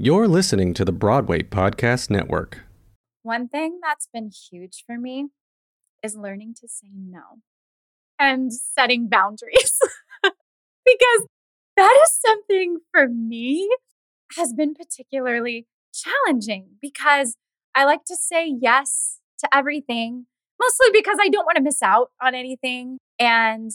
You're listening to the Broadway Podcast Network. One thing that's been huge for me is learning to say no and setting boundaries because that is something for me has been particularly challenging because I like to say yes to everything, mostly because I don't want to miss out on anything. And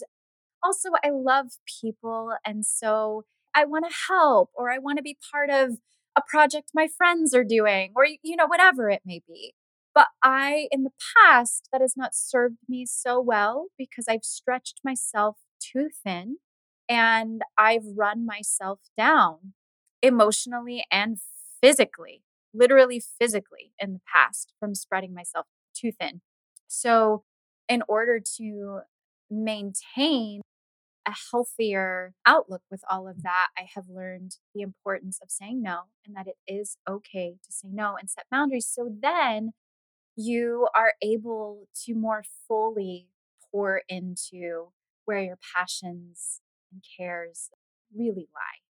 also, I love people. And so I want to help or I want to be part of a project my friends are doing or, you know, whatever it may be. But I, in the past, that has not served me so well because I've stretched myself too thin and I've run myself down emotionally and physically, literally physically in the past from spreading myself too thin. So, in order to maintain a healthier outlook with all of that, I have learned the importance of saying no and that it is okay to say no and set boundaries. So then you are able to more fully pour into where your passions and cares really lie.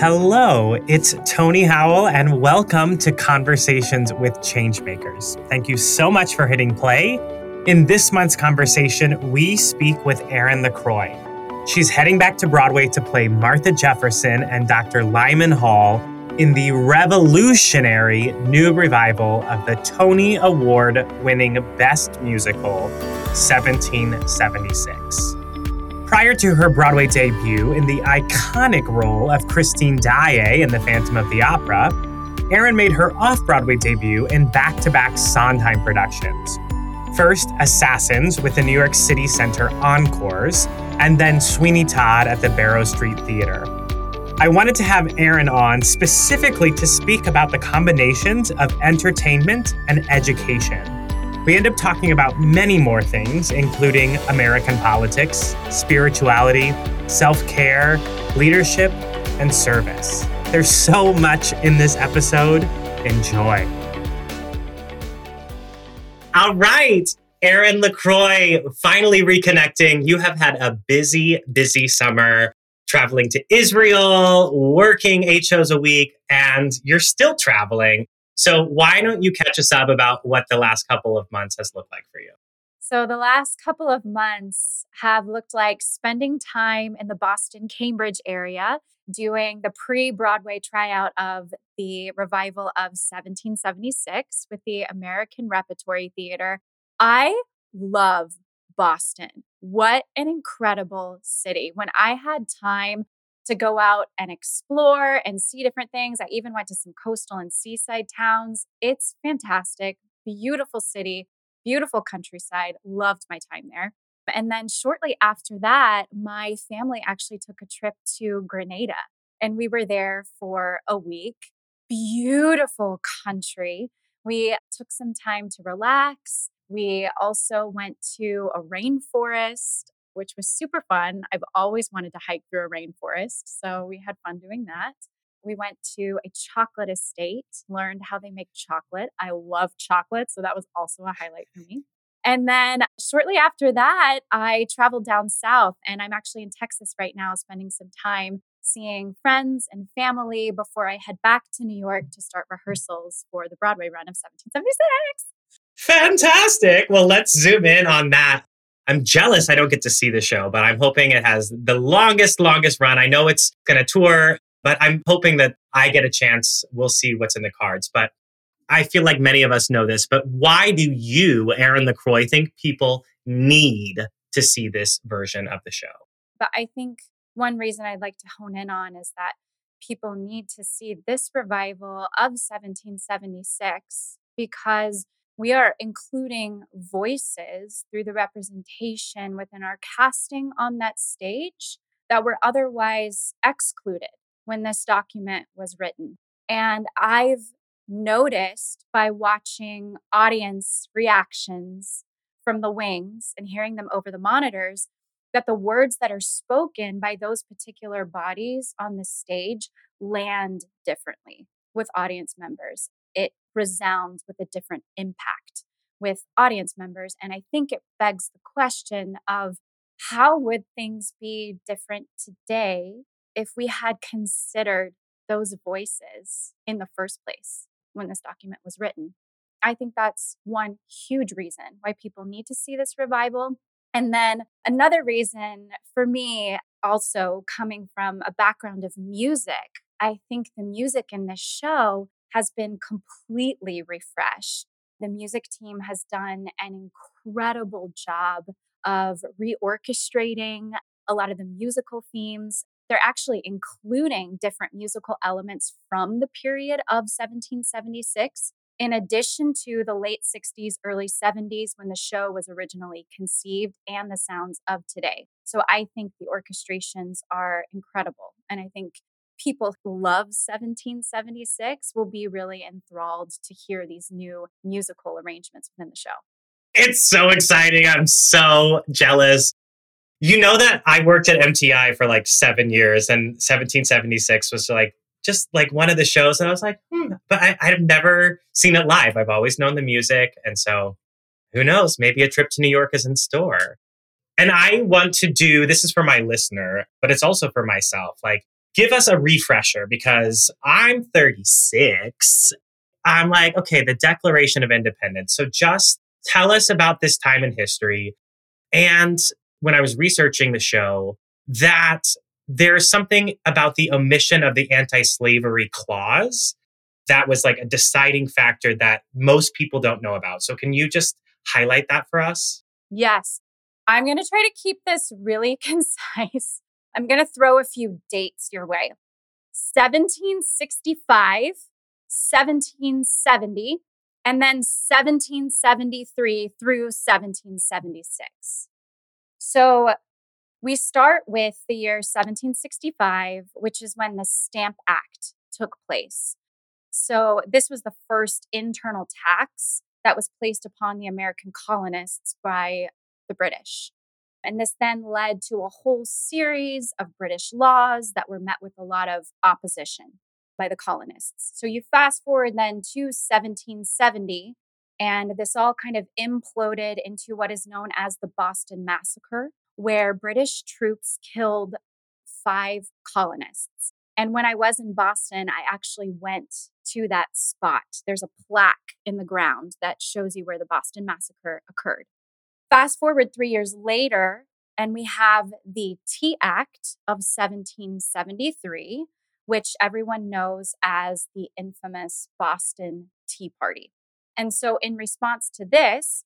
Hello, it's Tony Howell, and welcome to Conversations with Changemakers. Thank you so much for hitting play. In this month's conversation, we speak with Erin LaCroix. She's heading back to Broadway to play Martha Jefferson and Dr. Lyman Hall in the revolutionary new revival of the Tony Award winning Best Musical, 1776. Prior to her Broadway debut in the iconic role of Christine Daae in The Phantom of the Opera, Erin made her off Broadway debut in back to back Sondheim productions. First, Assassins with the New York City Center Encores, and then Sweeney Todd at the Barrow Street Theater. I wanted to have Erin on specifically to speak about the combinations of entertainment and education. We end up talking about many more things, including American politics, spirituality, self care, leadership, and service. There's so much in this episode. Enjoy. All right. Erin LaCroix, finally reconnecting. You have had a busy, busy summer traveling to Israel, working eight shows a week, and you're still traveling. So, why don't you catch us up about what the last couple of months has looked like for you? So, the last couple of months have looked like spending time in the Boston, Cambridge area doing the pre Broadway tryout of the revival of 1776 with the American Repertory Theater. I love Boston. What an incredible city. When I had time to go out and explore and see different things. I even went to some coastal and seaside towns. It's fantastic, beautiful city, beautiful countryside. Loved my time there. And then shortly after that, my family actually took a trip to Grenada and we were there for a week. Beautiful country. We took some time to relax. We also went to a rainforest which was super fun. I've always wanted to hike through a rainforest, so we had fun doing that. We went to a chocolate estate, learned how they make chocolate. I love chocolate, so that was also a highlight for me. And then shortly after that, I traveled down south, and I'm actually in Texas right now, spending some time seeing friends and family before I head back to New York to start rehearsals for the Broadway run of 1776. Fantastic. Well, let's zoom in on that. I'm jealous I don't get to see the show, but I'm hoping it has the longest, longest run. I know it's going to tour, but I'm hoping that I get a chance. We'll see what's in the cards. But I feel like many of us know this, but why do you, Erin LaCroix, think people need to see this version of the show? But I think one reason I'd like to hone in on is that people need to see this revival of 1776 because we are including voices through the representation within our casting on that stage that were otherwise excluded when this document was written. And I've noticed by watching audience reactions from the wings and hearing them over the monitors that the words that are spoken by those particular bodies on the stage land differently with audience members. It resounds with a different impact with audience members. And I think it begs the question of how would things be different today if we had considered those voices in the first place when this document was written? I think that's one huge reason why people need to see this revival. And then another reason for me, also coming from a background of music, I think the music in this show has been completely refreshed. The music team has done an incredible job of reorchestrating a lot of the musical themes. They're actually including different musical elements from the period of 1776, in addition to the late 60s, early 70s, when the show was originally conceived, and the sounds of today. So I think the orchestrations are incredible. And I think people who love 1776 will be really enthralled to hear these new musical arrangements within the show. It's so exciting. I'm so jealous. You know that I worked at MTI for like seven years, and 1776 was like just like one of the shows. And I was like, hmm, but I, I've never seen it live. I've always known the music. And so who knows? Maybe a trip to New York is in store. And I want to do this is for my listener, but it's also for myself. Like, give us a refresher because I'm 36. I'm like, okay, the Declaration of Independence. So just tell us about this time in history. And when I was researching the show, that there's something about the omission of the anti slavery clause that was like a deciding factor that most people don't know about. So, can you just highlight that for us? Yes. I'm going to try to keep this really concise. I'm going to throw a few dates your way 1765, 1770, and then 1773 through 1776. So we start with the year 1765, which is when the Stamp Act took place. So this was the first internal tax that was placed upon the American colonists by the British. And this then led to a whole series of British laws that were met with a lot of opposition by the colonists. So you fast forward then to 1770, and this all kind of imploded into what is known as the Boston Massacre, where British troops killed five colonists. And when I was in Boston, I actually went to that spot. There's a plaque in the ground that shows you where the Boston Massacre occurred. Fast forward three years later, and we have the Tea Act of 1773, which everyone knows as the infamous Boston Tea Party. And so, in response to this,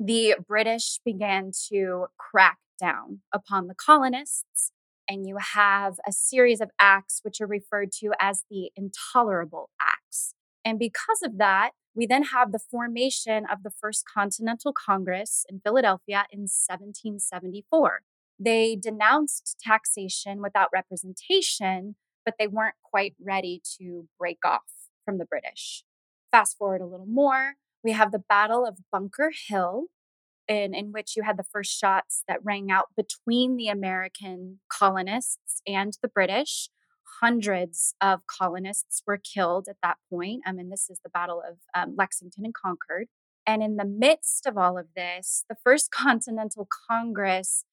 the British began to crack down upon the colonists, and you have a series of acts which are referred to as the Intolerable Acts. And because of that, we then have the formation of the First Continental Congress in Philadelphia in 1774. They denounced taxation without representation, but they weren't quite ready to break off from the British. Fast forward a little more, we have the Battle of Bunker Hill, in, in which you had the first shots that rang out between the American colonists and the British hundreds of colonists were killed at that point. I mean, this is the Battle of um, Lexington and Concord. And in the midst of all of this, the First Continental Congress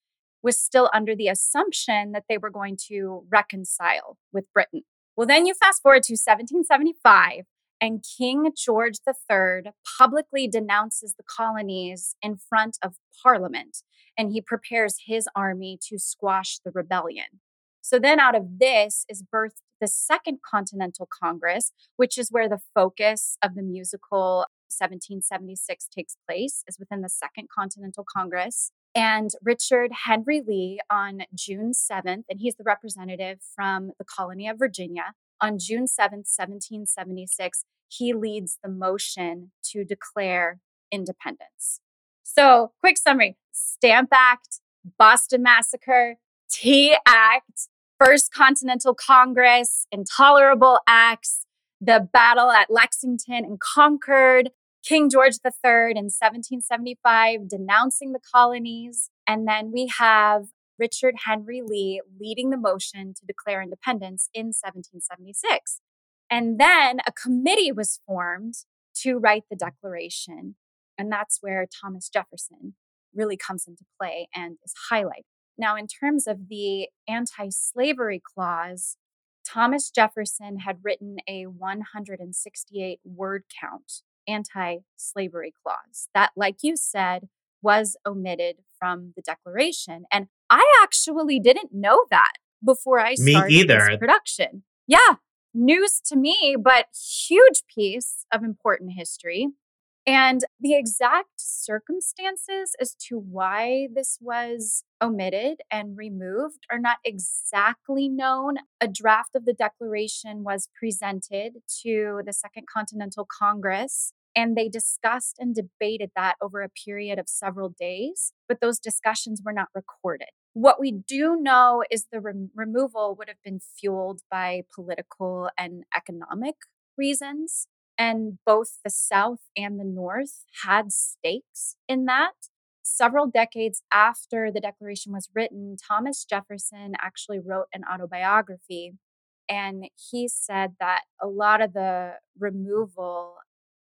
was still under the assumption that they were going to reconcile with Britain. Well, then you fast forward to 1775, and King George III publicly denounces the colonies in front of Parliament, and he prepares his army to squash the rebellion. So then out of this is birthed the Second Continental Congress, which is where the focus of the musical 1776 takes place, is within the Second Continental Congress. And Richard Henry Lee on June 7th, and he's the representative from the colony of Virginia, on June 7th, 1776, he leads the motion to declare independence. So, quick summary Stamp Act, Boston Massacre, Tea Act, First Continental Congress, Intolerable Acts, the battle at Lexington and Concord, King George III in 1775 denouncing the colonies. And then we have Richard Henry Lee leading the motion to declare independence in 1776. And then a committee was formed to write the declaration. And that's where Thomas Jefferson really comes into play and is highlighted. Now, in terms of the anti slavery clause, Thomas Jefferson had written a 168 word count anti slavery clause that, like you said, was omitted from the Declaration. And I actually didn't know that before I started Me either. this production. Yeah, news to me, but huge piece of important history. And the exact circumstances as to why this was omitted and removed are not exactly known. A draft of the declaration was presented to the Second Continental Congress, and they discussed and debated that over a period of several days, but those discussions were not recorded. What we do know is the re- removal would have been fueled by political and economic reasons. And both the South and the North had stakes in that. Several decades after the Declaration was written, Thomas Jefferson actually wrote an autobiography. And he said that a lot of the removal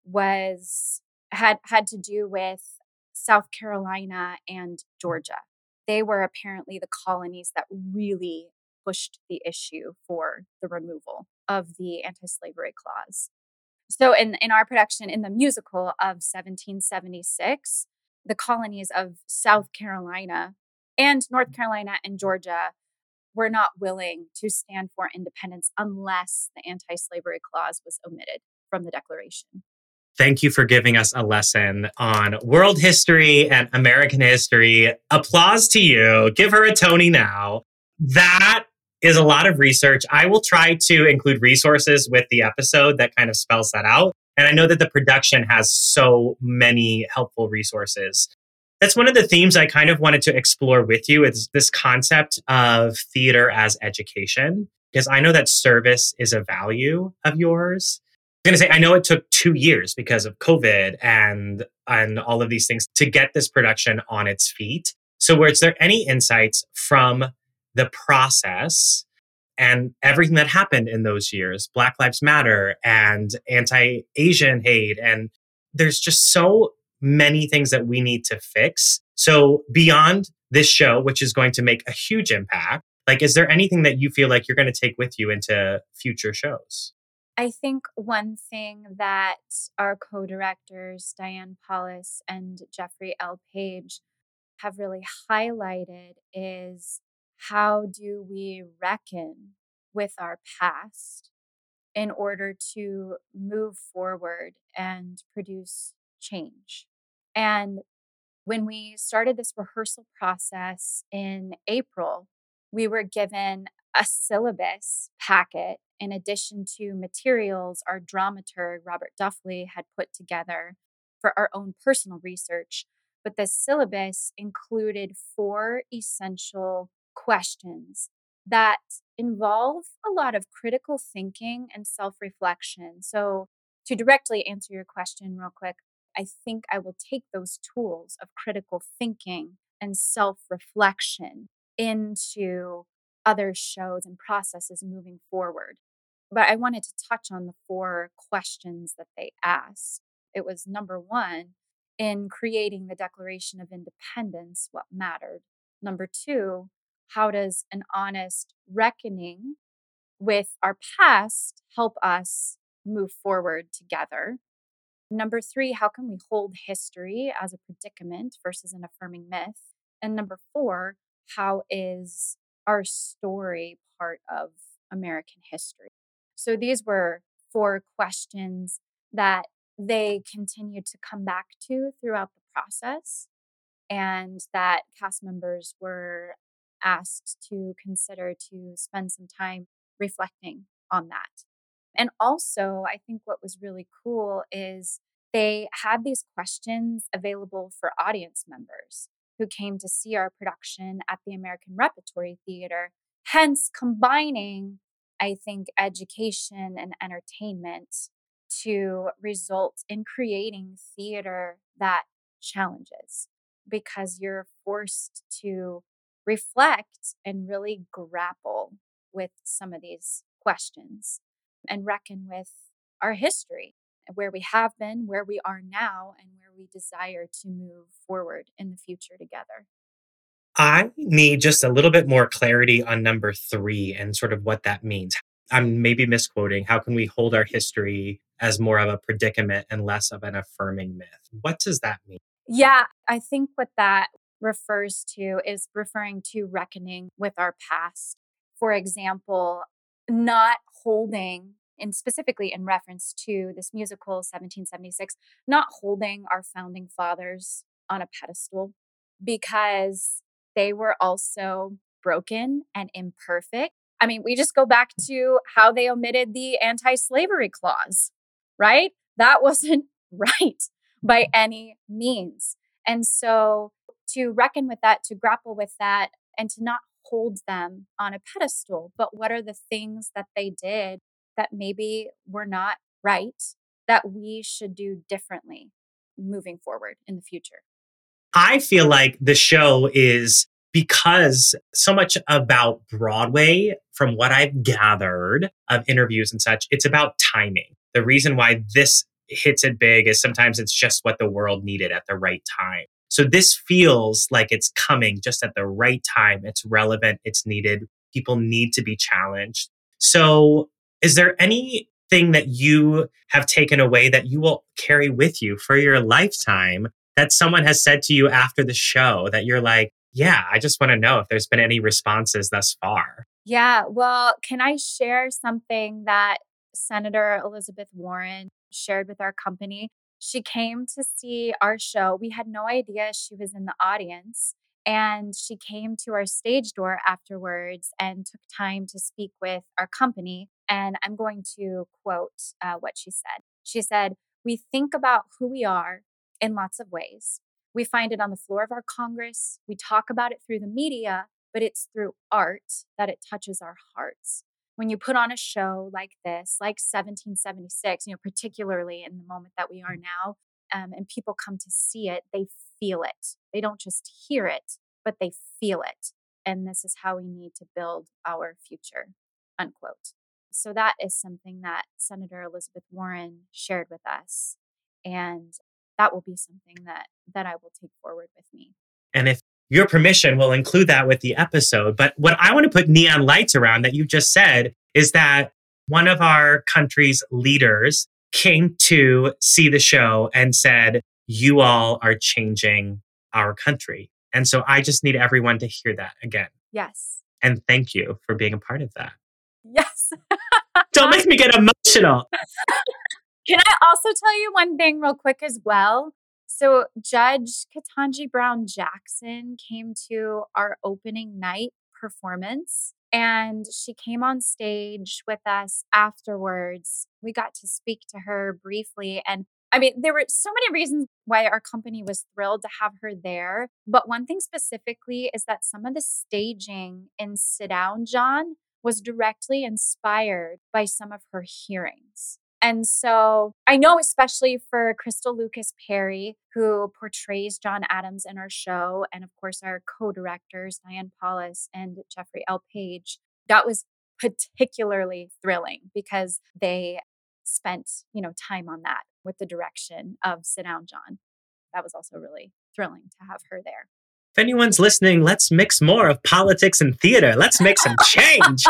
was had had to do with South Carolina and Georgia. They were apparently the colonies that really pushed the issue for the removal of the anti-slavery clause. So in, in our production in the musical of 1776, the colonies of South Carolina and North Carolina and Georgia were not willing to stand for independence unless the anti slavery clause was omitted from the Declaration. Thank you for giving us a lesson on world history and American history. Applause to you. Give her a Tony now. That is a lot of research. I will try to include resources with the episode that kind of spells that out. And I know that the production has so many helpful resources. That's one of the themes I kind of wanted to explore with you is this concept of theater as education, because I know that service is a value of yours. I'm going to say, I know it took two years because of COVID and, and all of these things to get this production on its feet. So, were there any insights from the process and everything that happened in those years Black Lives Matter and anti Asian hate? And there's just so many things that we need to fix. So, beyond this show, which is going to make a huge impact, like, is there anything that you feel like you're going to take with you into future shows? I think one thing that our co directors, Diane Paulus and Jeffrey L. Page, have really highlighted is how do we reckon with our past in order to move forward and produce change. And when we started this rehearsal process in April, we were given a syllabus packet in addition to materials our dramaturg, Robert Duffley, had put together for our own personal research. But the syllabus included four essential questions that involve a lot of critical thinking and self reflection. So, to directly answer your question, real quick, I think I will take those tools of critical thinking and self reflection into other shows and processes moving forward. But I wanted to touch on the four questions that they asked. It was number one, in creating the Declaration of Independence, what mattered? Number two, how does an honest reckoning with our past help us move forward together? Number three, how can we hold history as a predicament versus an affirming myth? And number four, how is our story part of American history? So these were four questions that they continued to come back to throughout the process and that cast members were asked to consider to spend some time reflecting on that. And also, I think what was really cool is they had these questions available for audience members who came to see our production at the American Repertory Theater, hence combining, I think, education and entertainment to result in creating theater that challenges because you're forced to reflect and really grapple with some of these questions and reckon with our history and where we have been, where we are now, and where we desire to move forward in the future together. I need just a little bit more clarity on number three and sort of what that means. I'm maybe misquoting. How can we hold our history as more of a predicament and less of an affirming myth? What does that mean? Yeah, I think what that refers to is referring to reckoning with our past. For example, not holding, and specifically in reference to this musical 1776, not holding our founding fathers on a pedestal because they were also broken and imperfect. I mean, we just go back to how they omitted the anti slavery clause, right? That wasn't right by any means. And so to reckon with that, to grapple with that, and to not hold them on a pedestal, but what are the things that they did that maybe were not right that we should do differently moving forward in the future? I feel like the show is because so much about Broadway, from what I've gathered of interviews and such, it's about timing. The reason why this hits it big is sometimes it's just what the world needed at the right time. So this feels like it's coming just at the right time. It's relevant, it's needed. People need to be challenged. So, is there anything that you have taken away that you will carry with you for your lifetime that someone has said to you after the show that you're like, yeah, I just want to know if there's been any responses thus far? Yeah, well, can I share something that Senator Elizabeth Warren shared with our company? She came to see our show. We had no idea she was in the audience. And she came to our stage door afterwards and took time to speak with our company. And I'm going to quote uh, what she said. She said, We think about who we are in lots of ways. We find it on the floor of our Congress. We talk about it through the media, but it's through art that it touches our hearts when you put on a show like this, like 1776, you know, particularly in the moment that we are now, um, and people come to see it, they feel it. They don't just hear it, but they feel it. And this is how we need to build our future, unquote. So that is something that Senator Elizabeth Warren shared with us. And that will be something that that I will take forward with me. And if your permission will include that with the episode. But what I want to put neon lights around that you just said is that one of our country's leaders came to see the show and said, You all are changing our country. And so I just need everyone to hear that again. Yes. And thank you for being a part of that. Yes. Don't make me get emotional. Can I also tell you one thing real quick as well? So, Judge Ketanji Brown Jackson came to our opening night performance and she came on stage with us afterwards. We got to speak to her briefly. And I mean, there were so many reasons why our company was thrilled to have her there. But one thing specifically is that some of the staging in Sit Down, John, was directly inspired by some of her hearings. And so I know, especially for Crystal Lucas Perry, who portrays John Adams in our show, and of course our co directors, Diane Paulus and Jeffrey L. Page, that was particularly thrilling because they spent, you know, time on that with the direction of Sit Down John. That was also really thrilling to have her there. If anyone's listening, let's mix more of politics and theater. Let's make some change.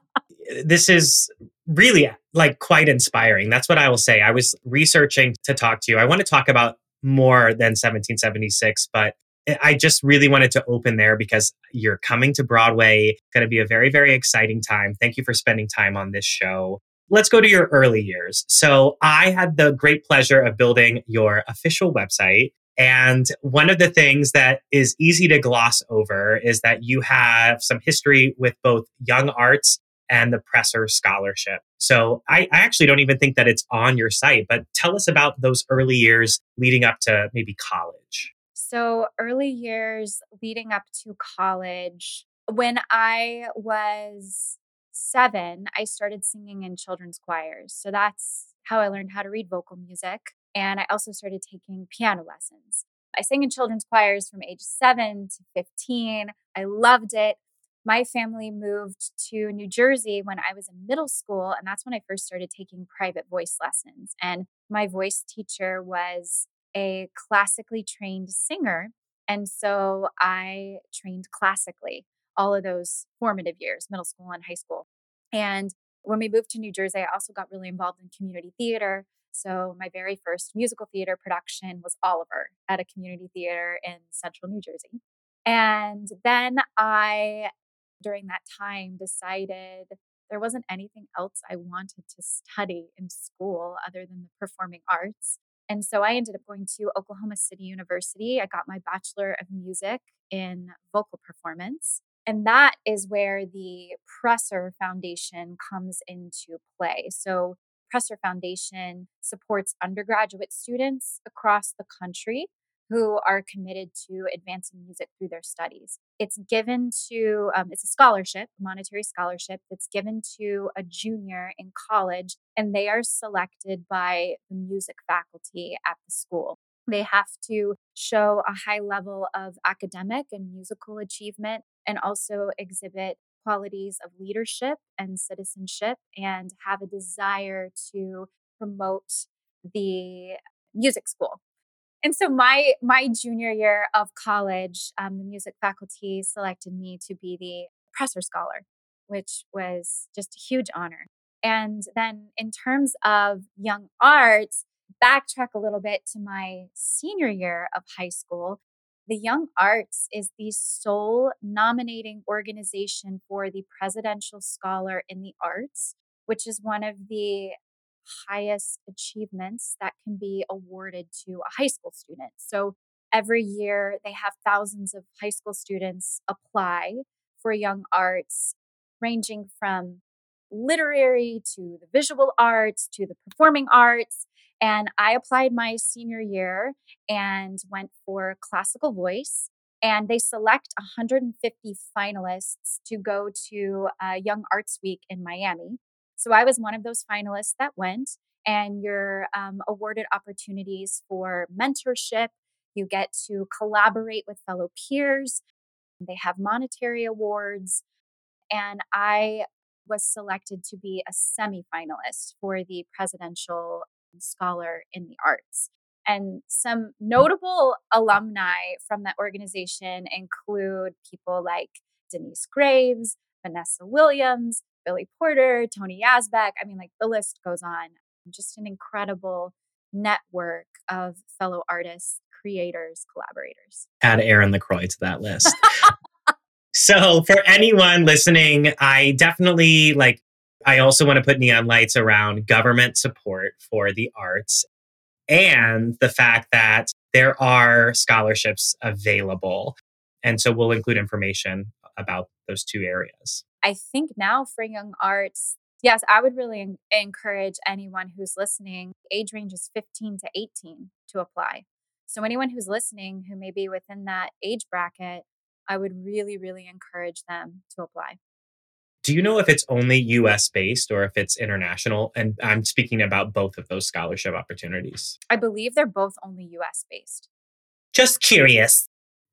this is really like quite inspiring. That's what I will say. I was researching to talk to you. I want to talk about more than 1776, but I just really wanted to open there because you're coming to Broadway. It's going to be a very, very exciting time. Thank you for spending time on this show. Let's go to your early years. So, I had the great pleasure of building your official website. And one of the things that is easy to gloss over is that you have some history with both young arts and the Presser Scholarship. So I, I, actually don't even think that it's on your site, but tell us about those early years leading up to maybe college. So, early years leading up to college, when I was seven, I started singing in children's choirs. So, that's how I learned how to read vocal music. And I also started taking piano lessons. I sang in children's choirs from age seven to 15. I loved it my family moved to New Jersey when I was in middle school. And that's when I first started taking private voice lessons. And my voice teacher was a classically trained singer. And so I trained classically all of those formative years, middle school and high school. And when we moved to New Jersey, I also got really involved in community theater. So my very first musical theater production was Oliver at a community theater in central New Jersey. And then I, during that time, decided there wasn't anything else I wanted to study in school other than the performing arts. And so I ended up going to Oklahoma City University. I got my Bachelor of Music in vocal performance. And that is where the Presser Foundation comes into play. So, Presser Foundation supports undergraduate students across the country who are committed to advancing music through their studies. It's given to, um, it's a scholarship, monetary scholarship that's given to a junior in college, and they are selected by the music faculty at the school. They have to show a high level of academic and musical achievement and also exhibit qualities of leadership and citizenship and have a desire to promote the music school and so my my junior year of college, um, the music faculty selected me to be the Presser Scholar, which was just a huge honor. And then in terms of young arts, backtrack a little bit to my senior year of high school. The Young Arts is the sole nominating organization for the Presidential Scholar in the Arts, which is one of the highest achievements that can be awarded to a high school student. So every year they have thousands of high school students apply for young arts, ranging from literary to the visual arts to the performing arts. And I applied my senior year and went for classical voice. And they select 150 finalists to go to Young Arts Week in Miami. So I was one of those finalists that went, and you're um, awarded opportunities for mentorship. You get to collaborate with fellow peers. They have monetary awards. And I was selected to be a semi-finalist for the Presidential Scholar in the Arts. And some notable alumni from that organization include people like Denyce Graves, Vanessa Williams, Billy Porter, Tony Yazbeck. I mean, like the list goes on. Just an incredible network of fellow artists, creators, collaborators. Add Erin LaCroix to that list. so, for anyone listening, I definitely like, I also want to put neon lights around government support for the arts and the fact that there are scholarships available. And so we'll include information about those two areas. I think now for young arts, yes, I would really encourage anyone who's listening, age range is 15 to 18 to apply. So, anyone who's listening who may be within that age bracket, I would really, really encourage them to apply. Do you know if it's only US based or if it's international? And I'm speaking about both of those scholarship opportunities. I believe they're both only US based. Just curious.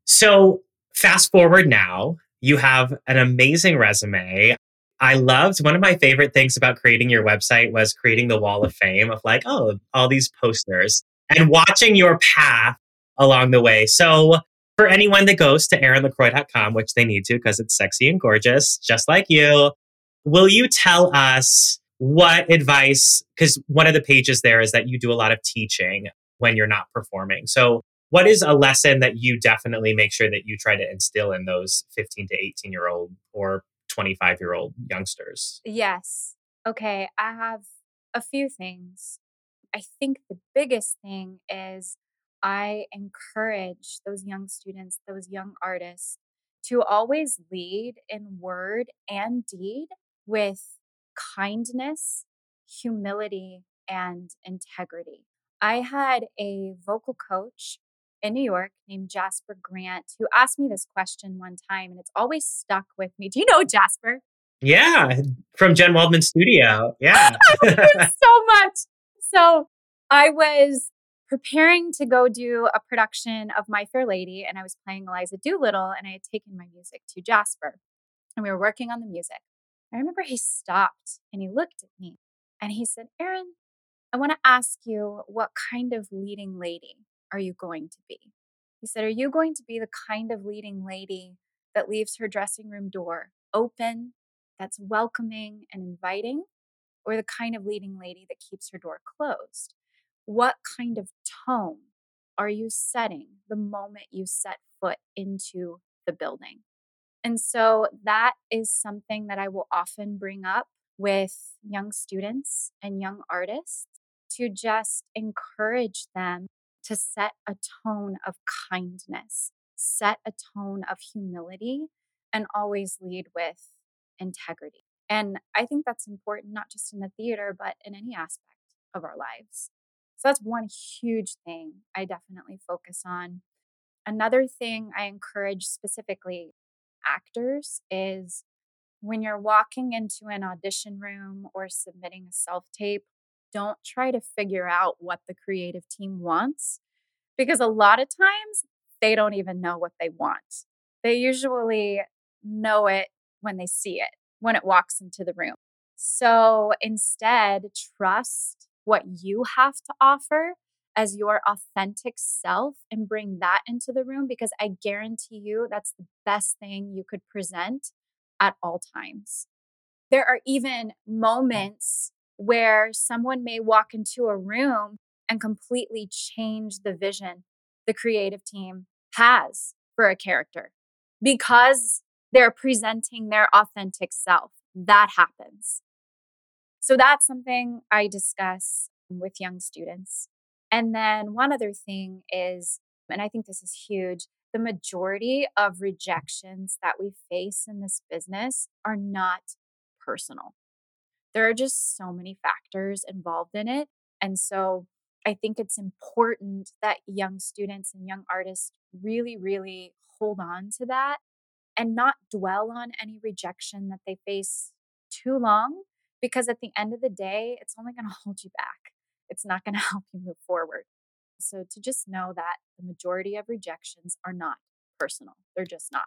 So, fast forward now, you have an amazing resume. I loved one of my favorite things about creating your website was creating the wall of fame of like, oh, all these posters and watching your path along the way. So, for anyone that goes to erinlacroix.com, which they need to because it's sexy and gorgeous, just like you, will you tell us what advice? Because one of the pages there is that you do a lot of teaching when you're not performing. So, what is a lesson that you definitely make sure that you try to instill in those 15 to 18 year old or 25 year old youngsters? Yes. Okay. I have a few things. I think the biggest thing is I encourage those young students, those young artists to always lead in word and deed with kindness, humility, and integrity. I had a vocal coach in New York named Jasper Grant who asked me this question one time and it's always stuck with me. Do you know Jasper? Yeah, from Jen Waldman Studio. Yeah. so much. So I was preparing to go do a production of My Fair Lady and I was playing Eliza Doolittle and I had taken my music to Jasper. and we were working on the music. I remember he stopped and he looked at me and he said, Erin, I want to ask you what kind of leading lady are you going to be? He said, Are you going to be the kind of leading lady that leaves her dressing room door open, that's welcoming and inviting, or the kind of leading lady that keeps her door closed? What kind of tone are you setting the moment you set foot into the building? And so that is something that I will often bring up with young students and young artists to just encourage them to set a tone of kindness, set a tone of humility, and always lead with integrity. And I think that's important, not just in the theater, but in any aspect of our lives. So that's one huge thing I definitely focus on. Another thing I encourage specifically actors is when you're walking into an audition room or submitting a self tape, don't try to figure out what the creative team wants because a lot of times they don't even know what they want. They usually know it when they see it, when it walks into the room. So instead, trust what you have to offer as your authentic self and bring that into the room because I guarantee you that's the best thing you could present at all times. There are even moments where someone may walk into a room and completely change the vision the creative team has for a character because they're presenting their authentic self. That happens. So that's something I discuss with young students. And then one other thing is, and I think this is huge, the majority of rejections that we face in this business are not personal. There are just so many factors involved in it. And so I think it's important that young students and young artists really, really hold on to that and not dwell on any rejection that they face too long, because at the end of the day, it's only going to hold you back. It's not going to help you move forward. So to just know that the majority of rejections are not personal, they're just not.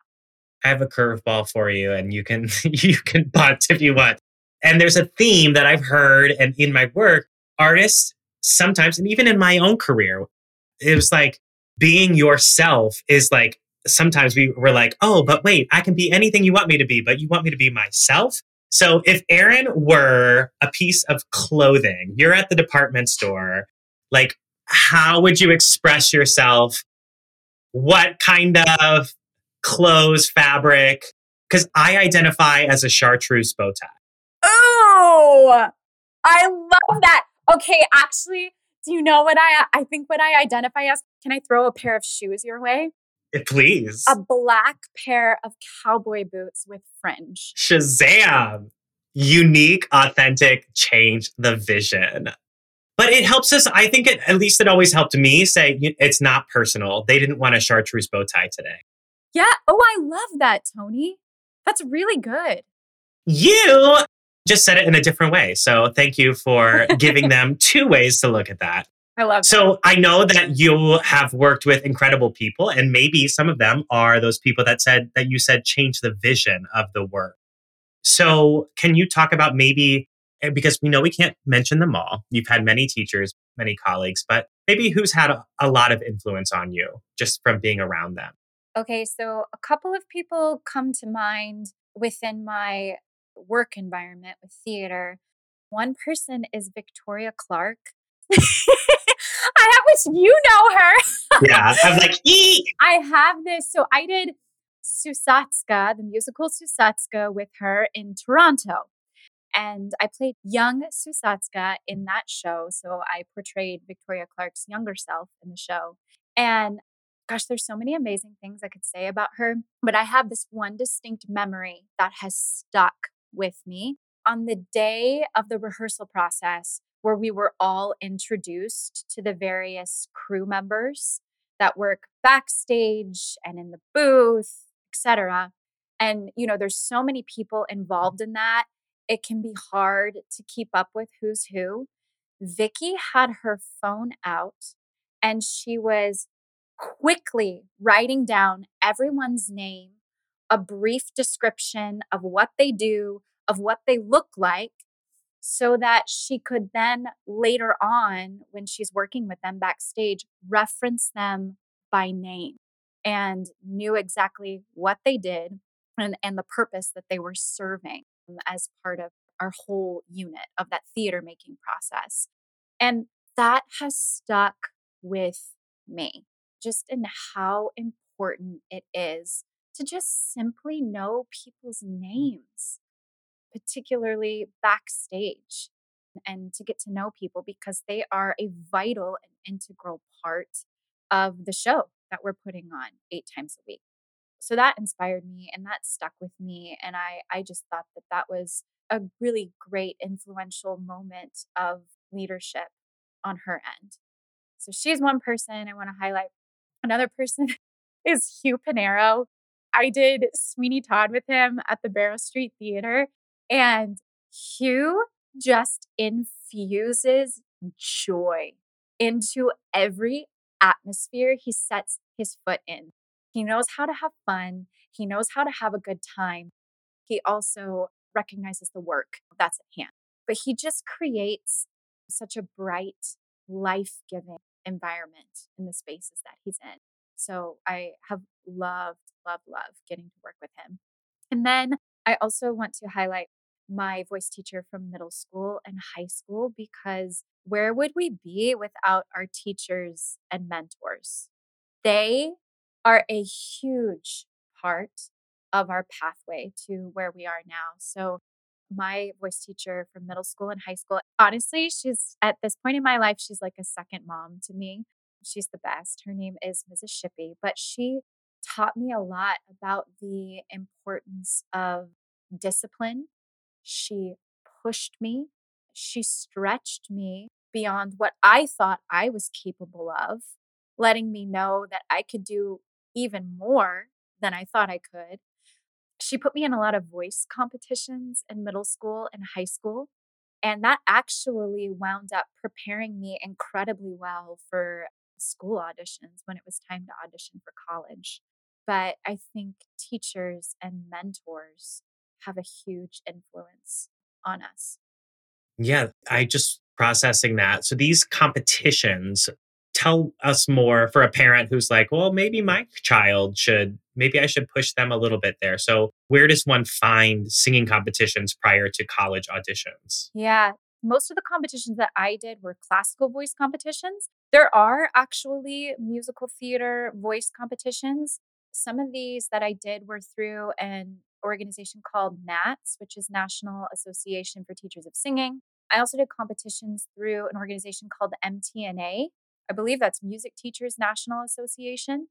I have a curveball for you, and you can you can butt if you want. And there's a theme that I've heard and in my work, artists sometimes, and even in my own career, it was like being yourself is like sometimes we were like, oh, but wait, I can be anything you want me to be, but you want me to be myself. So if Erin were a piece of clothing, you're at the department store, like, how would you express yourself? What kind of clothes, fabric? Because I identify as a chartreuse bow tie. I love that. Okay, actually, do you know what I I think what I identify as? Can I throw a pair of shoes your way? Eh, please. A black pair of cowboy boots with fringe. Shazam! Unique, authentic, change the vision. But it helps us. I think it, at least it always helped me say it's not personal. They didn't want a chartreuse bow tie today. Yeah. Oh, I love that, Tony. That's really good. You just said it in a different way. So thank you for giving them two ways to look at that. I love So that. I know that you have worked with incredible people, and maybe some of them are those people that said that you said change the vision of the work. So can you talk about maybe eh, because we know we can't mention them all. You've had many teachers, many colleagues, but maybe who's had a, a lot of influence on you just from being around them? Okay, so a couple of people come to mind within my work environment with theater. One person is Victoria Clark. I have, which you know her. yeah, I'm like, eat. I have this. So I did Sousatzka, the musical Sousatzka, with her in Toronto. And I played young Sousatzka in that show. So I portrayed Victoria Clark's younger self in the show. And gosh, there's so many amazing things I could say about her. But I have this one distinct memory that has stuck with me. On the day of the rehearsal process, where we were all introduced to the various crew members that work backstage and in the booth, etc. And you know, there's so many people involved in that. It can be hard to keep up with who's who. Vicky had her phone out and she was quickly writing down everyone's name a brief description of what they do, of what they look like, so that she could then later on, when she's working with them backstage, reference them by name and knew exactly what they did and, and the purpose that they were serving as part of our whole unit of that theater making process. And that has stuck with me, just in how important it is to just simply know people's mm. names, particularly backstage, and to get to know people because they are a vital and integral part of the show that we're putting on eight times a week. So that inspired me and that stuck with me. And I, I just thought that that was a really great, influential moment of leadership on her end. So she's one person I want to highlight. Another person is Hugh Panaro. I did Sweeney Todd with him at the Barrow Street Theater, and Hugh just infuses joy into every atmosphere he sets his foot in. He knows how to have fun, he knows how to have a good time. He also recognizes the work that's at hand. But he just creates such a bright, life giving environment in the spaces that he's in. So I have loved, loved, loved getting to work with him. And then I also want to highlight my voice teacher from middle school and high school because where would we be without our teachers and mentors? They are a huge part of our pathway to where we are now. So, my voice teacher from middle school and high school, honestly, she's at this point in my life, she's like a second mom to me. She's the best. Her name is Mrs. Shippey, but she taught me a lot about the importance of discipline. She pushed me, she stretched me beyond what I thought I was capable of, letting me know that I could do even more than I thought I could. She put me in a lot of voice competitions in middle school and high school. And that actually wound up preparing me incredibly well for school auditions when it was time to audition for college. But I think teachers and mentors have a huge influence on us. Yeah, I just processing that. So these competitions tell us more for a parent who's like, well, maybe my child should, maybe I should push them a little bit there. So, where does one find singing competitions prior to college auditions? Yeah. Most of the competitions that I did were classical voice competitions. There are actually musical theater voice competitions. Some of these that I did were through an organization called NATS, which is National Association for Teachers of Singing. I also did competitions through an organization called MTNA, I believe that's Music Teachers National Association.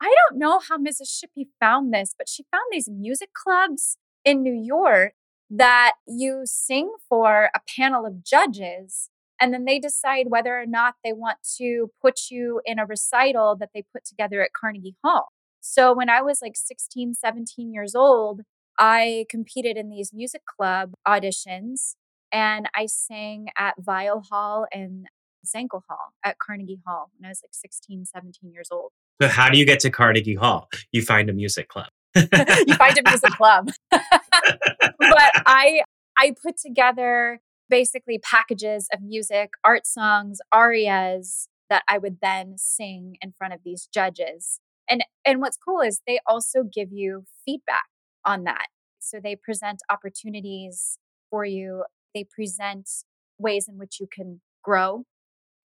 I don't know how Mrs. Shippey found this, but she found these music clubs in New York that you sing for a panel of judges and then they decide whether or not they want to put you in a recital that they put together at Carnegie Hall. So when I was like 16, 17 years old, I competed in these music club auditions and I sang at Weill Hall and Zankel Hall at Carnegie Hall when I was like 16, 17 years old. So, how do you get to Carnegie Hall? You find a music club. you find a music club. but I I put together basically packages of music, art songs, arias that I would then sing in front of these judges. And and what's cool is they also give you feedback on that. So they present opportunities for you. They present ways in which you can grow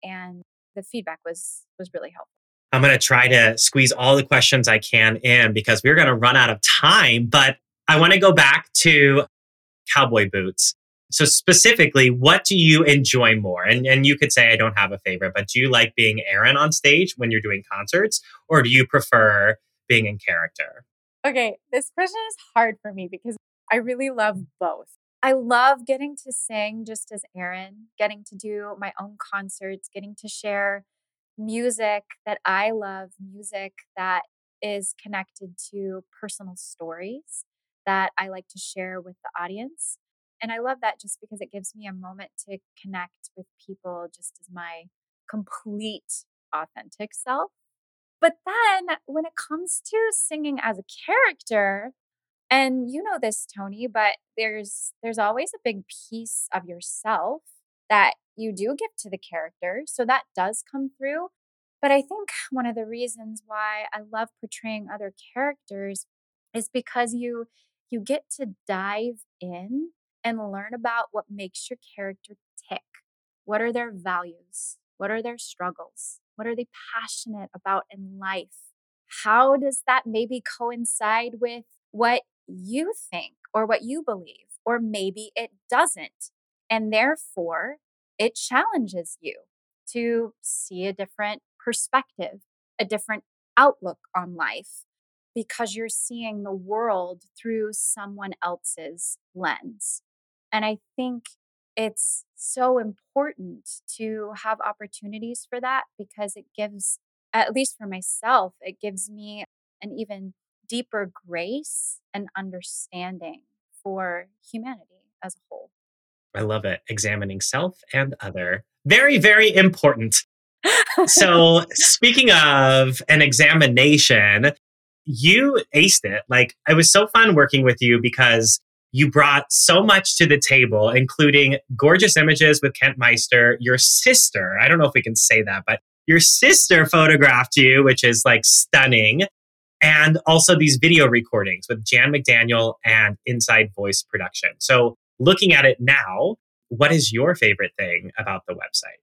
and the feedback was was really helpful. I'm going to try to squeeze all the questions I can in because we're going to run out of time, but I want to go back to cowboy boots. So specifically, what do you enjoy more? And and you could say I don't have a favorite, but do you like being Erin on stage when you're doing concerts or do you prefer being in character? Okay, this question is hard for me because I really love both. I love getting to sing just as Erin, getting to do my own concerts, getting to share music that I love, music that is connected to personal stories that I like to share with the audience. And I love that just because it gives me a moment to connect with people just as my complete authentic self. But then when it comes to singing as a character, and you know this Tony, but there's there's always a big piece of yourself that you do give to the character. So that does come through. But I think one of the reasons why I love portraying other characters is because you you get to dive in and learn about what makes your character tick. What are their values? What are their struggles? What are they passionate about in life? How does that maybe coincide with what you think or what you believe? Or maybe it doesn't. And therefore, it challenges you to see a different perspective, a different outlook on life, because you're seeing the world through someone else's lens. And I think it's so important to have opportunities for that because it gives, at least for myself, it gives me an even deeper grace and understanding for humanity as a whole. I love it. Examining self and other. Very, very important. so, speaking of an examination, you aced it. Like, it was so fun working with you because you brought so much to the table, including gorgeous images with Kent Meister. Your sister, I don't know if we can say that, but your sister photographed you, which is like stunning. And also these video recordings with Jan McDaniel and Inside Voice Production. So, looking at it now, what is your favorite thing about the website?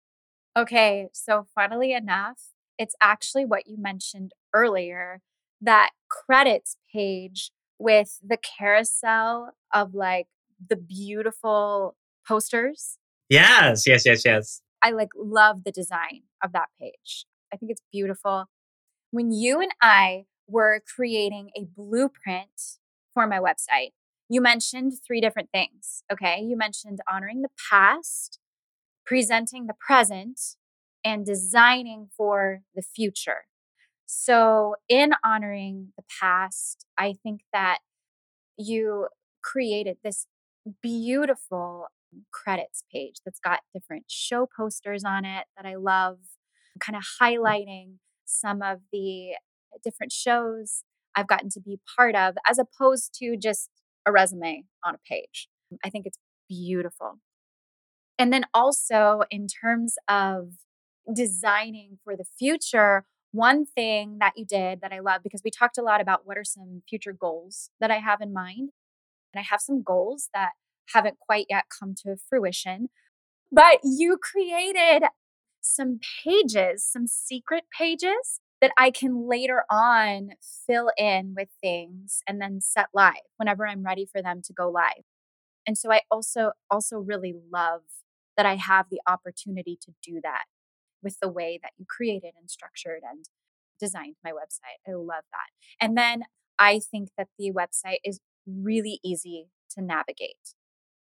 Okay, so funnily enough, it's actually what you mentioned earlier that credits page with the carousel of like the beautiful posters. Yes, yes, yes, yes. I like love the design of that page. I think it's beautiful. When you and I were creating a blueprint for my website, you mentioned three different things. Okay. You mentioned honoring the past, presenting the present, and designing for the future. So, in honoring the past, I think that you created this beautiful credits page that's got different show posters on it that I love, kind of highlighting some of the different shows I've gotten to be part of, as opposed to just a resume on a page. I think it's beautiful. And then also, in terms of designing for the future, one thing that you did that I love, because we talked a lot about what are some future goals that I have in mind. And I have some goals that haven't quite yet come to fruition. But you created some pages, some secret pages that I can later on fill in with things and then set live whenever I'm ready for them to go live. And so I also also really love that I have the opportunity to do that with the way that you created and structured and designed my website. I love that. And then I think that the website is really easy to navigate.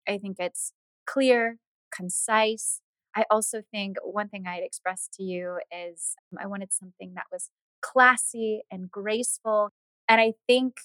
I think it's clear, concise. I also think one thing I'd express to you is um, I wanted something that was classy and graceful. And I think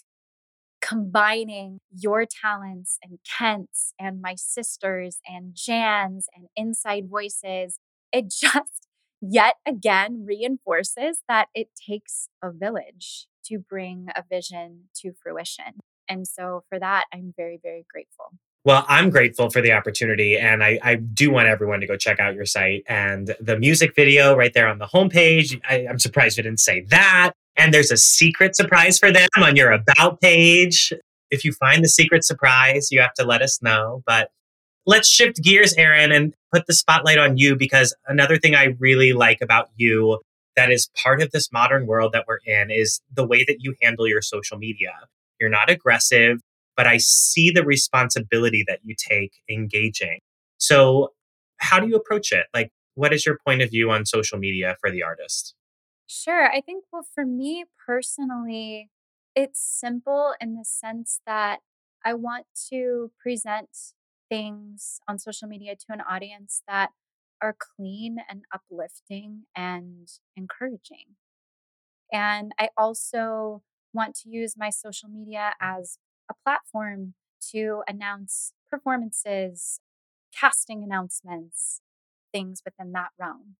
combining your talents and Kent's and my sister's and Jan's and inside voices, it just yet again reinforces that it takes a village to bring a vision to fruition. And so for that, I'm very, very grateful. Well, I'm grateful for the opportunity, and I, I, do want everyone to go check out your site and the music video right there on the homepage. I, I'm surprised you didn't say that. And there's a secret surprise for them on your About page. If you find the secret surprise, you have to let us know. But let's shift gears, Erin, and put the spotlight on you because another thing I really like about you that is part of this modern world that we're in is the way that you handle your social media. You're not aggressive, but I see the responsibility that you take engaging. So, how do you approach it? Like, what is your point of view on social media for the artist? Sure. I think, well, for me personally, it's simple in the sense that I want to present things on social media to an audience that are clean and uplifting and encouraging. And I also want to use my social media as a platform to announce performances, casting announcements, things within that realm.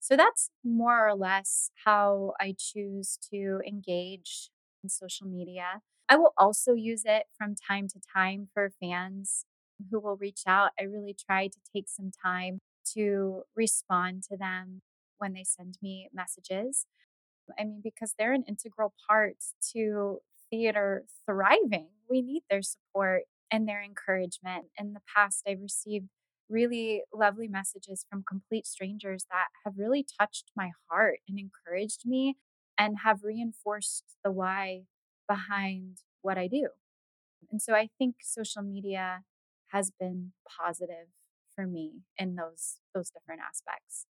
So that's more or less how I choose to engage in social media. I will also use it from time to time for fans who will reach out. I really try to take some time to respond to them when they send me messages. I mean, because they're an integral part to theater thriving. We need their support and their encouragement. In the past, I've received really lovely messages from complete strangers that have really touched my heart and encouraged me and have reinforced the why behind what I do. And so I think social media has been positive for me in those those different aspects.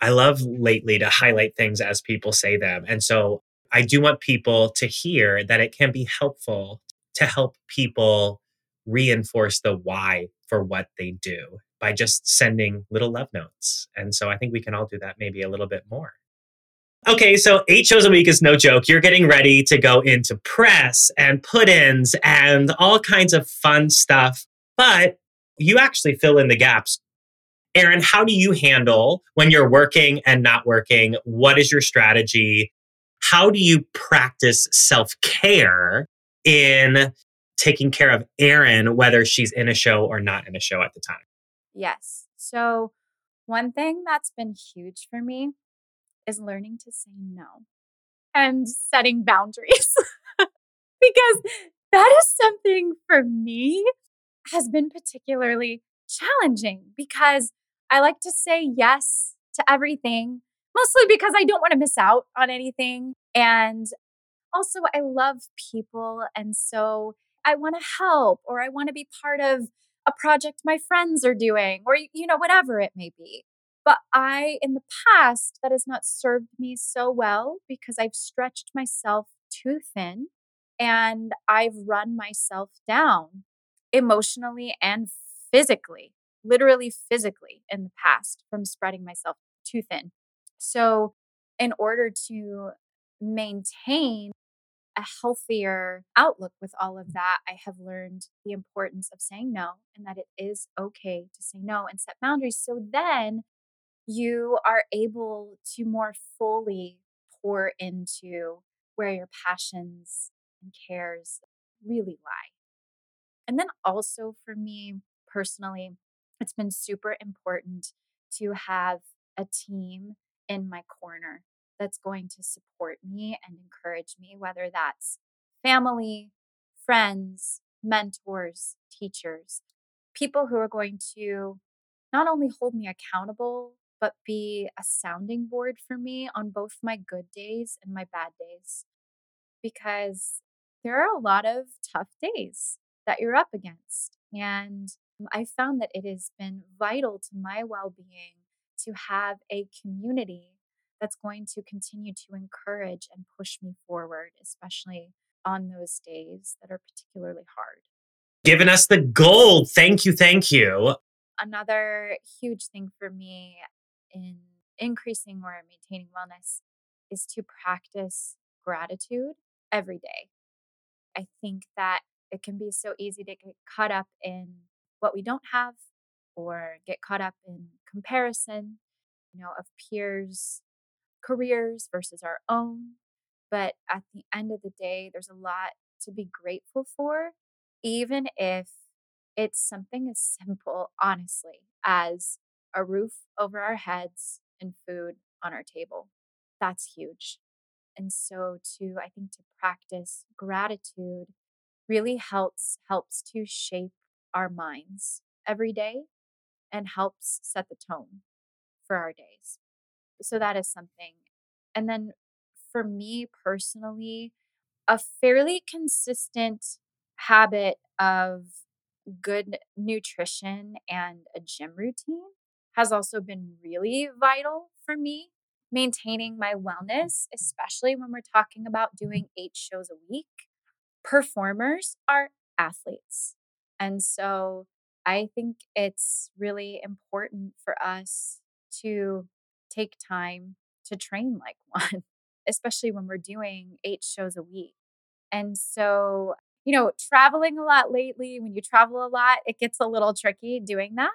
I love lately to highlight things as people say them. And so I do want people to hear that it can be helpful to help people reinforce the why for what they do by just sending little love notes. And so I think we can all do that maybe a little bit more. Okay, so eight shows a week is no joke. You're getting ready to go into press and put ins and all kinds of fun stuff, but you actually fill in the gaps. Erin, how do you handle when you're working and not working? What is your strategy? How do you practice self care in taking care of Erin, whether she's in a show or not in a show at the time? Yes. So, one thing that's been huge for me is learning to say no and setting boundaries because that is something for me has been particularly challenging because I like to say yes to everything, mostly because I don't want to miss out on anything. And also, I love people. And so I want to help or I want to be part of a project my friends are doing or, you know, whatever it may be. But I, in the past, that has not served me so well because I've stretched myself too thin and I've run myself down emotionally and physically, literally physically in the past from spreading myself too thin. So, in order to maintain a healthier outlook with all of that, I have learned the importance of saying no and that it is okay to say no and set boundaries. So then you are able to more fully pour into where your passions and cares really lie. And then also for me personally, it's been super important to have a team in my corner that's going to support me and encourage me, whether that's family, friends, mentors, teachers, people who are going to not only hold me accountable but be a sounding board for me on both my good days and my bad days. Because there are a lot of tough days that you're up against. And I found that it has been vital to my well being to have a community that's going to continue to encourage and push me forward, especially on those days that are particularly hard. Giving us the gold. Thank you. Thank you. Another huge thing for me in increasing or maintaining wellness is to practice gratitude every day. I think that it can be so easy to get caught up in what we don't have or get caught up in comparison, you know, of peers' careers versus our own. But at the end of the day, there's a lot to be grateful for, even if it's something as simple, honestly, as a roof over our heads and food on our table. That's huge. And so to I think to practice gratitude really helps helps to shape our minds every day and helps set the tone for our days. So that is something. And then for me personally, a fairly consistent habit of good nutrition and a gym routine has also been really vital for me maintaining my wellness, especially when we're talking about doing eight shows a week. Performers are athletes. And so I think it's really important for us to take time to train like one, especially when we're doing eight shows a week. And so, you know, traveling a lot lately, when you travel a lot, it gets a little tricky doing that.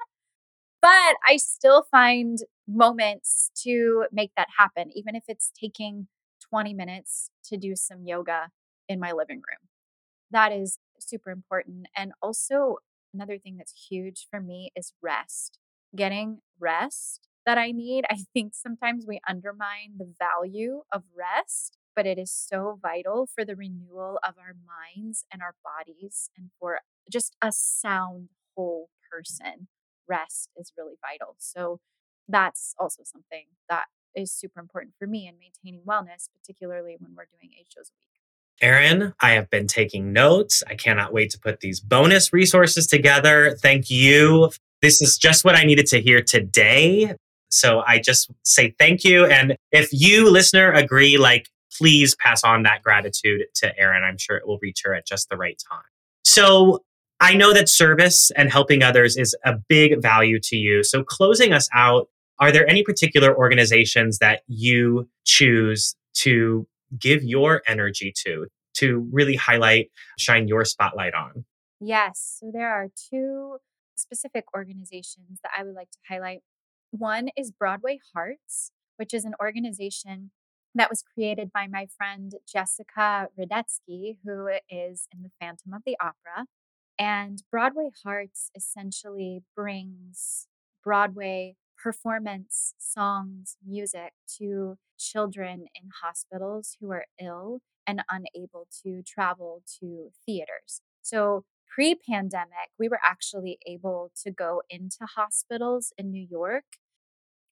But I still find moments to make that happen, even if it's taking 20 minutes to do some yoga in my living room. That is super important. And also, another thing that's huge for me is rest. Getting rest that I need. I think sometimes we undermine the value of rest, but it is so vital for the renewal of our minds and our bodies and for just a sound whole person. Rest is really vital. So that's also something that is super important for me in maintaining wellness, particularly when we're doing eight shows a week. Erin, I have been taking notes. I cannot wait to put these bonus resources together. Thank you. This is just what I needed to hear today. So I just say thank you. And if you, listener, agree, like, please pass on that gratitude to Erin. I'm sure it will reach her at just the right time. So I know that service and helping others is a big value to you. So closing us out, are there any particular organizations that you choose to give your energy to, to really highlight, shine your spotlight on? Yes. So there are two specific organizations that I would like to highlight. One is Broadway Hearts, which is an organization that was created by my friend Jessica Radetsky, who is in the Phantom of the Opera. And Broadway Hearts essentially brings Broadway performance, songs, music to children in hospitals who are ill and unable to travel to theaters. So pre pandemic, we were actually able to go into hospitals in New York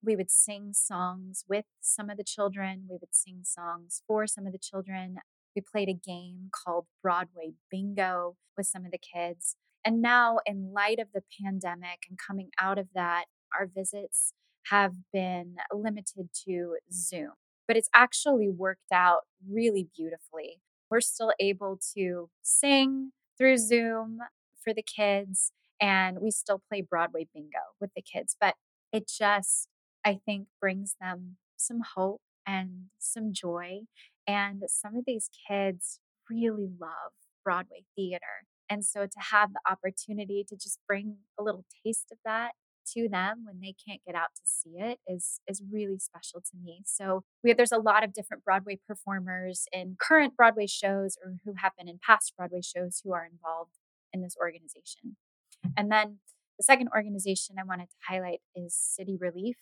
we would sing songs with some of the children. We would sing songs for some of the children. We played a game called Broadway Bingo with some of the kids. And now, in light of the pandemic and coming out of that, our visits have been limited to Zoom. But it's actually worked out really beautifully. We're still able to sing through Zoom for the kids, and we still play Broadway Bingo with the kids. But it just I think brings them some hope and some joy. And some of these kids really love Broadway theater. And so to have the opportunity to just bring a little taste of that to them when they can't get out to see it is is really special to me. So we there's a lot of different Broadway performers in current Broadway shows or who have been in past Broadway shows who are involved in this organization. And then the second organization I wanted to highlight is City Relief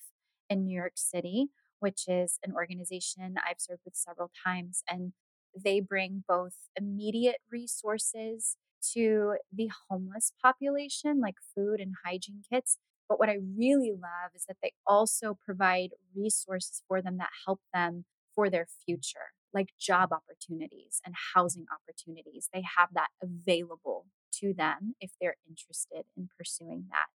in New York City, which is an organization I've served with several times. And they bring both immediate resources to the homeless population, like food and hygiene kits. But what I really love is that they also provide resources for them that help them for their future, like job opportunities and housing opportunities. They have that available to them if they're interested in pursuing that.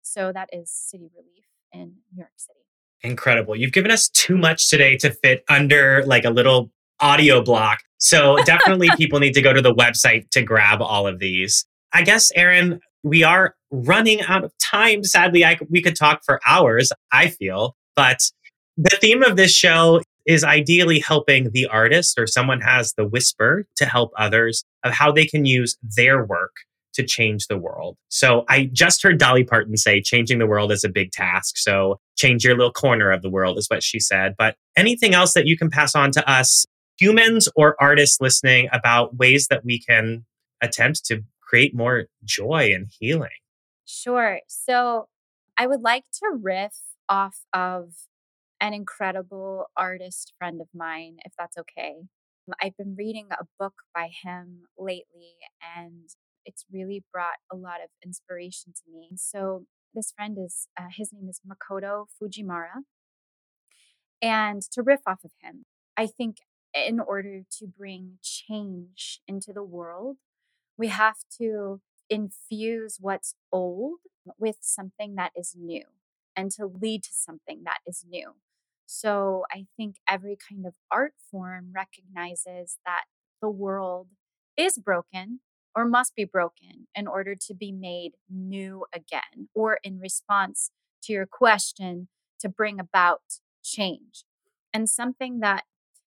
So that is City Relief in New York City. Incredible. You've given us too much today to fit under like a little audio block. So definitely people need to go to the website to grab all of these. I guess, Erin, we are running out of time. Sadly, I, we could talk for hours, I feel. But the theme of this show is ideally helping the artist or someone has the whisper to help others of how they can use their work to change the world. So I just heard Dolly Parton say changing the world is a big task. So change your little corner of the world is what she said. But anything else that you can pass on to us, humans or artists listening, about ways that we can attempt to create more joy and healing? Sure. So I would like to riff off of an incredible artist friend of mine, if that's okay. I've been reading a book by him lately, and it's really brought a lot of inspiration to me. So this friend is uh, his name is Makoto Fujimura, And to riff off of him, I think in order to bring change into the world, we have to infuse what's old with something that is new and to lead to something that is new. So I think every kind of art form recognizes that the world is broken or must be broken in order to be made new again, or in response to your question to bring about change. And something that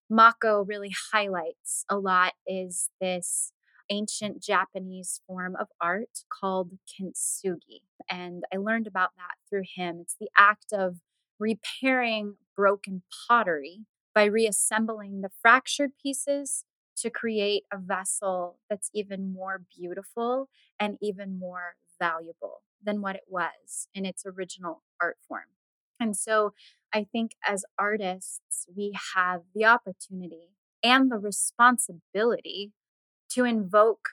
Mako really highlights a lot is this ancient Japanese form of art called kintsugi. And I learned about that through him. It's the act of repairing broken pottery by reassembling the fractured pieces to create a vessel that's even more beautiful and even more valuable than what it was in its original art form. And so I think as artists, we have the opportunity and the responsibility to invoke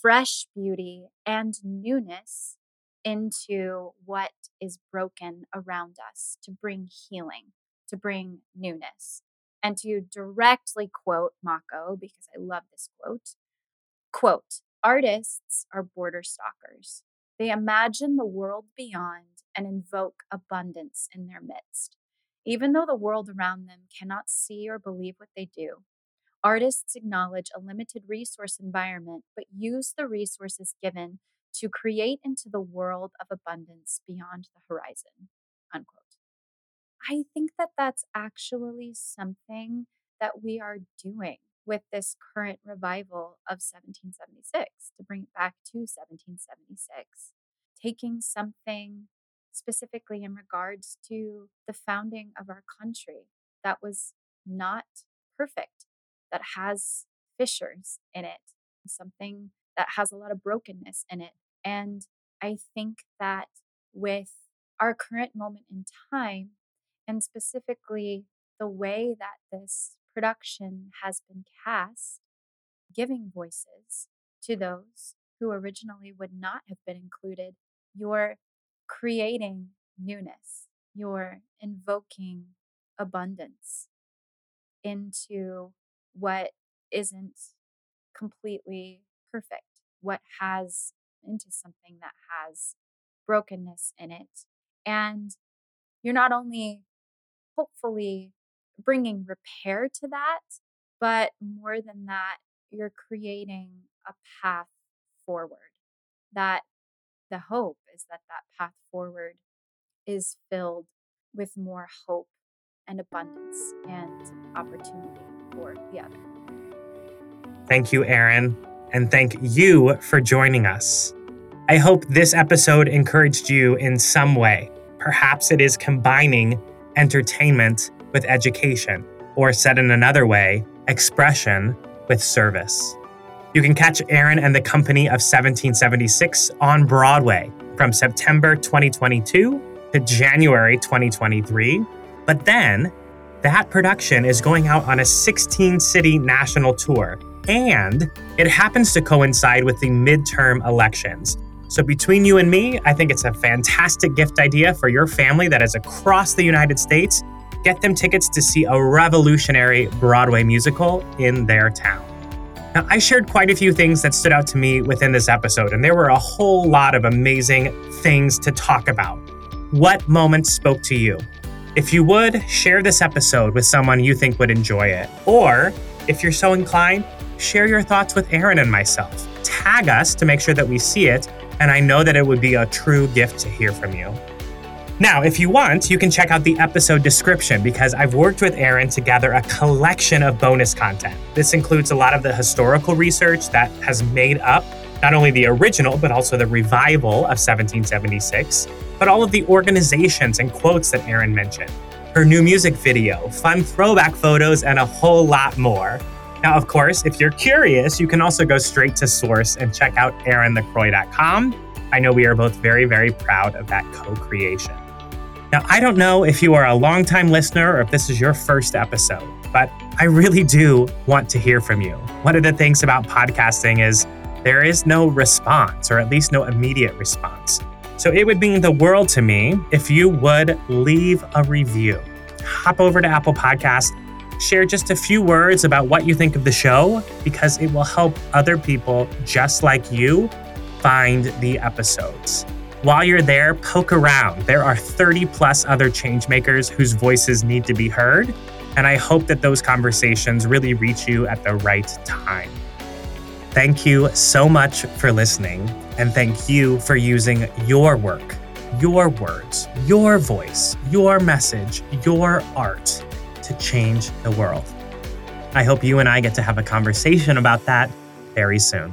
fresh beauty and newness into what is broken around us to bring healing, to bring newness. And to directly quote Mako, because I love this quote quote, artists are border stalkers. They imagine the world beyond and invoke abundance in their midst. Even though the world around them cannot see or believe what they do, artists acknowledge a limited resource environment but use the resources given to create into the world of abundance beyond the horizon. Unquote. I think that that's actually something that we are doing with this current revival of 1776 to bring it back to 1776, taking something specifically in regards to the founding of our country that was not perfect, that has fissures in it, something that has a lot of brokenness in it. And I think that with our current moment in time, and specifically the way that this production has been cast, giving voices to those who originally would not have been included, you're creating newness, you're invoking abundance into what isn't completely perfect, what has into something that has brokenness in it. And you're not only hopefully bringing repair to that, but more than that, you're creating a path forward. That the hope is that that path forward is filled with more hope and abundance and opportunity for the other. Thank you, Erin, and thank you for joining us. I hope this episode encouraged you in some way. Perhaps it is combining entertainment with education, or said in another way, expression with service. You can catch Erin and the Company of 1776 on Broadway from September 2022 to January 2023. But then, that production is going out on a 16 city national tour, and it happens to coincide with the midterm elections. So, between you and me, I think it's a fantastic gift idea for your family that is across the United States. Get them tickets to see a revolutionary Broadway musical in their town. Now, I shared quite a few things that stood out to me within this episode, and there were a whole lot of amazing things to talk about. What moments spoke to you? If you would, share this episode with someone you think would enjoy it. Or, if you're so inclined, share your thoughts with Erin and myself. Tag us to make sure that we see it and I know that it would be a true gift to hear from you. Now, if you want, you can check out the episode description because I've worked with Erin to gather a collection of bonus content. This includes a lot of the historical research that has made up not only the original, but also the revival of 1776, but all of the organizations and quotes that Erin mentioned, her new music video, fun throwback photos, and a whole lot more. Now, of course, if you're curious, you can also go straight to source and check out erinlacroix.com. I know we are both very, very proud of that co creation. Now, I don't know if you are a longtime listener or if this is your first episode, but I really do want to hear from you. One of the things about podcasting is there is no response, or at least no immediate response. So it would mean the world to me if you would leave a review. Hop over to Apple Podcast Share just a few words about what you think of the show because it will help other people just like you find the episodes. While you're there, poke around. There are 30 plus other changemakers whose voices need to be heard, and I hope that those conversations really reach you at the right time. Thank you so much for listening, and thank you for using your work, your words, your voice, your message, your art to change the world. I hope you and I get to have a conversation about that very soon.